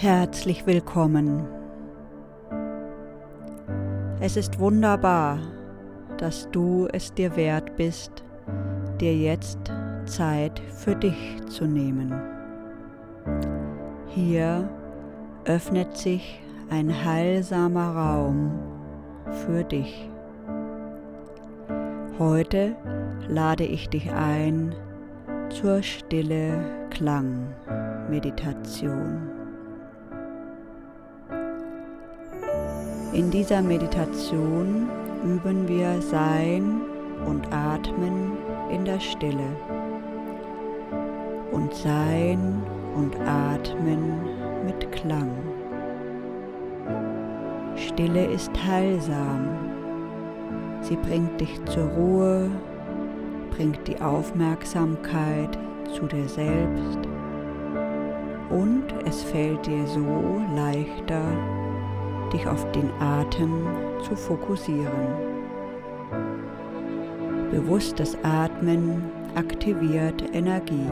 Herzlich willkommen. Es ist wunderbar, dass du es dir wert bist, dir jetzt Zeit für dich zu nehmen. Hier öffnet sich ein heilsamer Raum für dich. Heute lade ich dich ein zur stille Klangmeditation. In dieser Meditation üben wir Sein und Atmen in der Stille und Sein und Atmen mit Klang. Stille ist heilsam. Sie bringt dich zur Ruhe, bringt die Aufmerksamkeit zu dir selbst und es fällt dir so leichter, dich auf den Atem zu fokussieren. Bewusstes Atmen aktiviert Energie.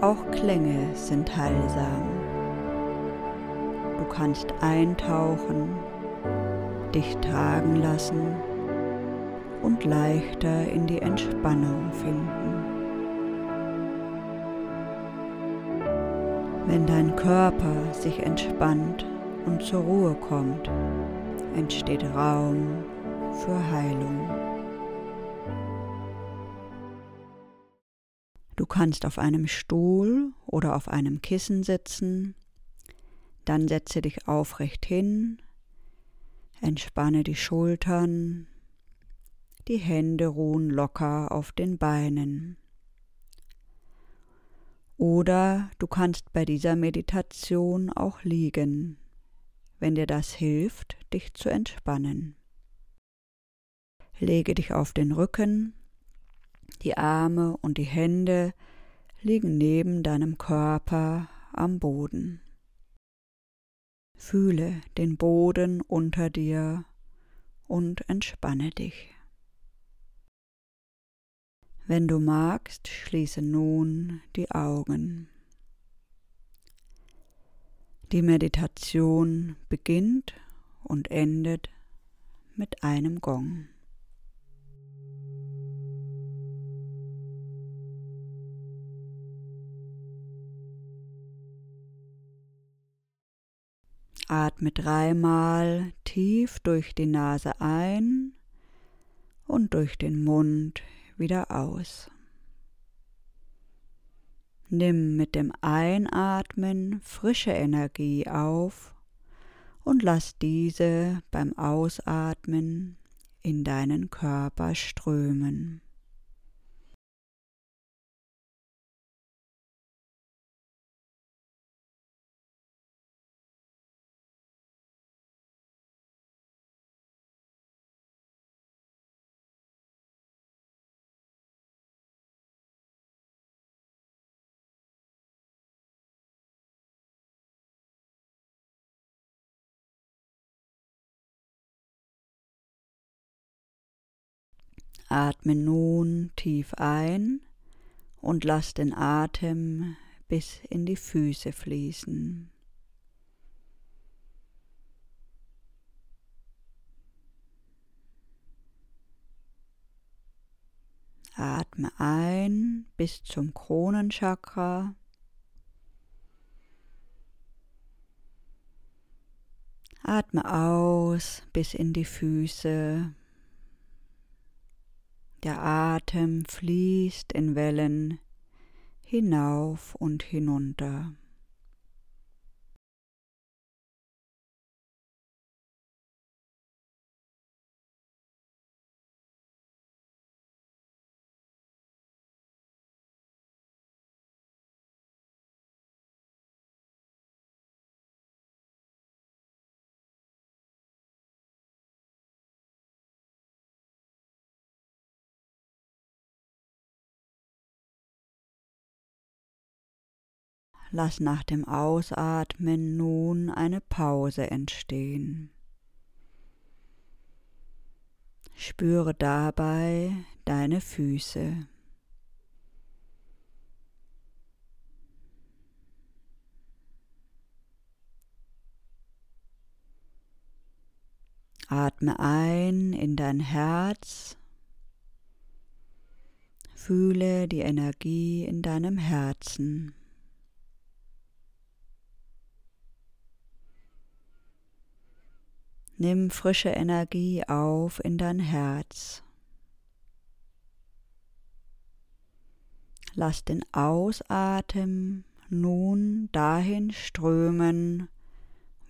Auch Klänge sind heilsam. Du kannst eintauchen, dich tragen lassen und leichter in die Entspannung finden. Wenn dein Körper sich entspannt und zur Ruhe kommt, entsteht Raum für Heilung. Du kannst auf einem Stuhl oder auf einem Kissen sitzen, dann setze dich aufrecht hin, entspanne die Schultern, die Hände ruhen locker auf den Beinen. Oder du kannst bei dieser Meditation auch liegen, wenn dir das hilft, dich zu entspannen. Lege dich auf den Rücken, die Arme und die Hände liegen neben deinem Körper am Boden. Fühle den Boden unter dir und entspanne dich. Wenn du magst, schließe nun die Augen. Die Meditation beginnt und endet mit einem Gong. Atme dreimal tief durch die Nase ein und durch den Mund wieder aus. Nimm mit dem Einatmen frische Energie auf und lass diese beim Ausatmen in deinen Körper strömen. Atme nun tief ein und lass den Atem bis in die Füße fließen. Atme ein bis zum Kronenchakra. Atme aus bis in die Füße. Der Atem fließt in Wellen hinauf und hinunter. Lass nach dem Ausatmen nun eine Pause entstehen. Spüre dabei deine Füße. Atme ein in dein Herz. Fühle die Energie in deinem Herzen. Nimm frische Energie auf in dein Herz. Lass den Ausatmen nun dahin strömen,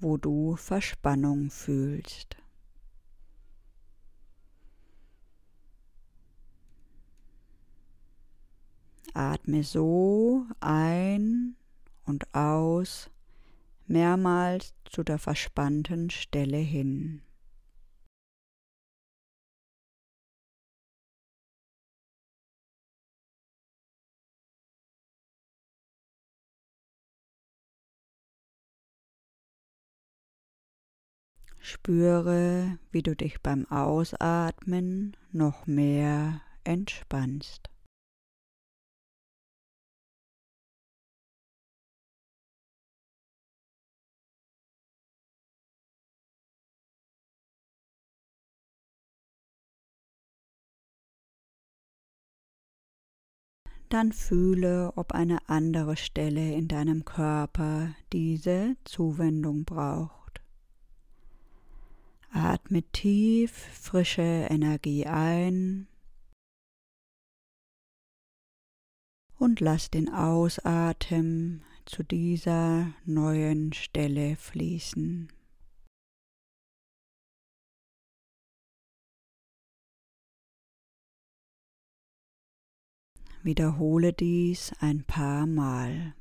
wo du Verspannung fühlst. Atme so ein und aus mehrmals zu der verspannten Stelle hin. Spüre, wie du dich beim Ausatmen noch mehr entspannst. Dann fühle, ob eine andere Stelle in deinem Körper diese Zuwendung braucht. Atme tief frische Energie ein und lass den Ausatmen zu dieser neuen Stelle fließen. Wiederhole dies ein paar Mal.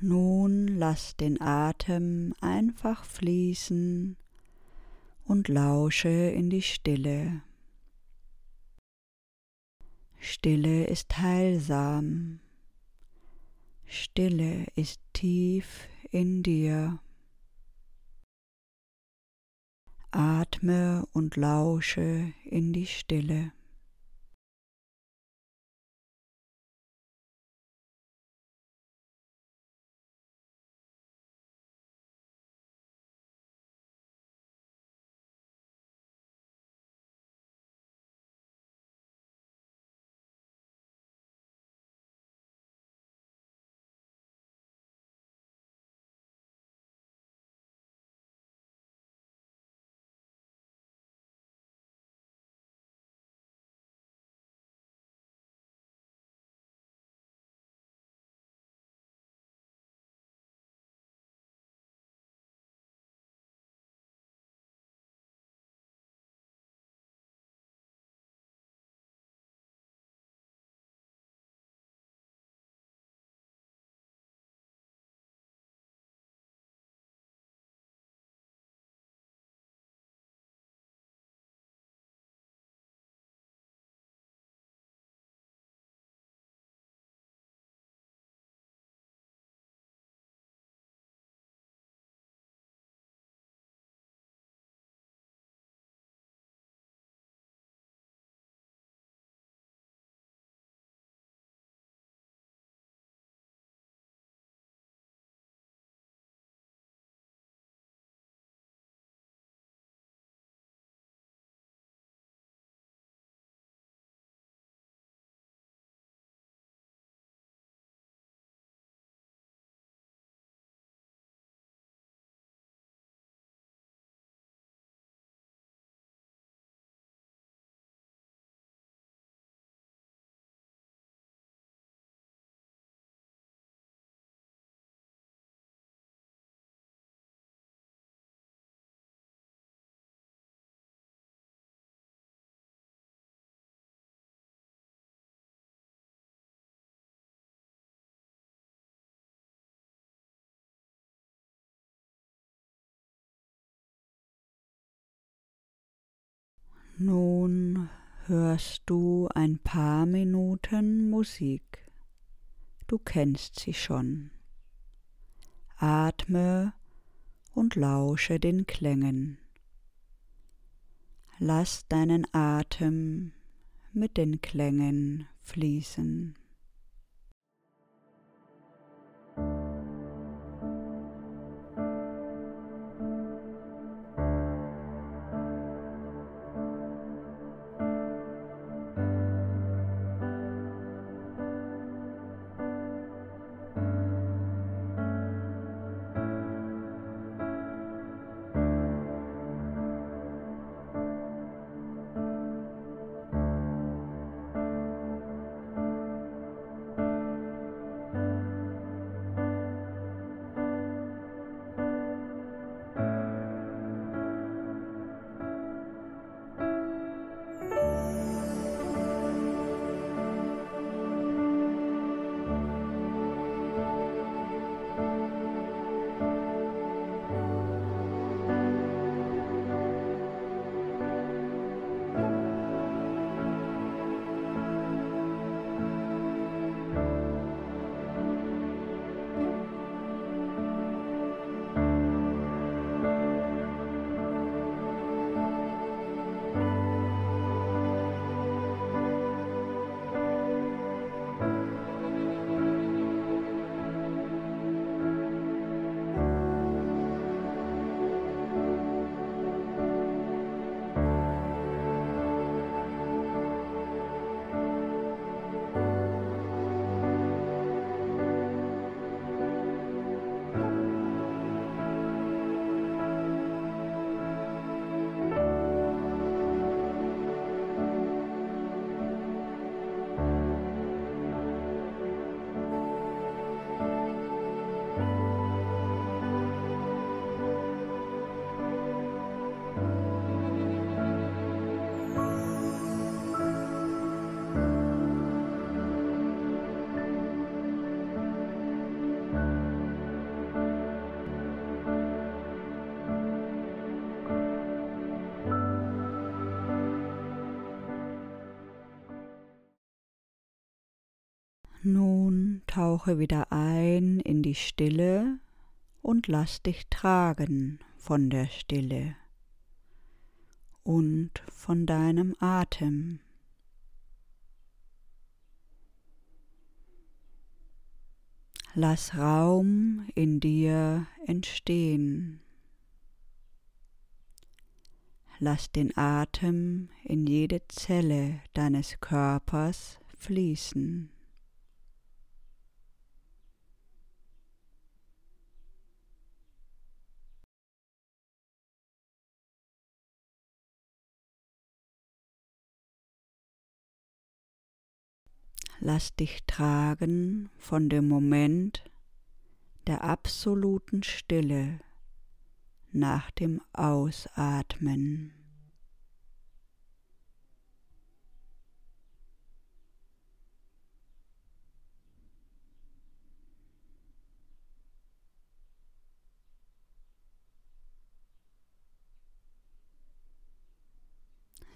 Nun lass den Atem einfach fließen und lausche in die Stille. Stille ist heilsam. Stille ist tief in dir. Atme und lausche in die Stille. Nun hörst du ein paar Minuten Musik. Du kennst sie schon. Atme und lausche den Klängen. Lass deinen Atem mit den Klängen fließen. Nun tauche wieder ein in die Stille und lass dich tragen von der Stille und von deinem Atem. Lass Raum in dir entstehen. Lass den Atem in jede Zelle deines Körpers fließen. Lass dich tragen von dem Moment der absoluten Stille nach dem Ausatmen.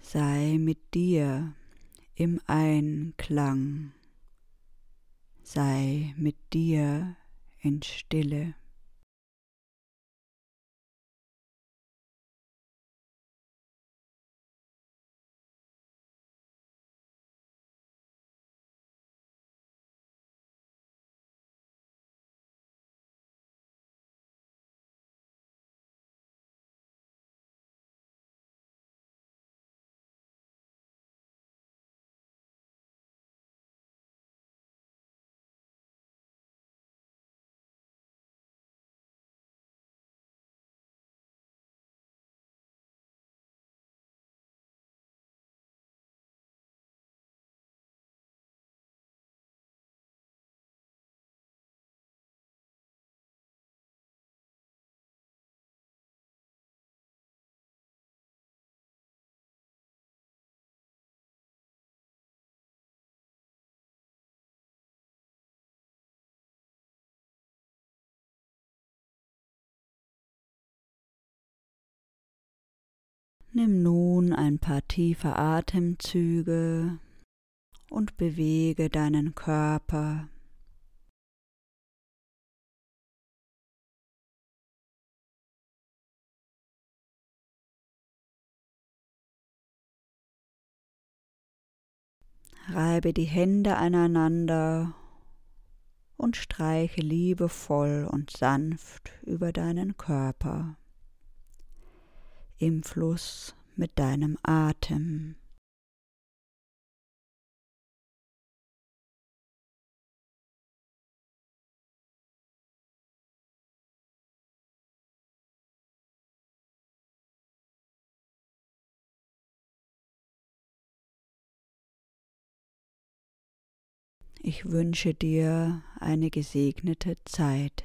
Sei mit dir im Einklang, sei mit dir in Stille. Nimm nun ein paar tiefe Atemzüge und bewege deinen Körper. Reibe die Hände aneinander und streiche liebevoll und sanft über deinen Körper im Fluss mit deinem Atem. Ich wünsche dir eine gesegnete Zeit.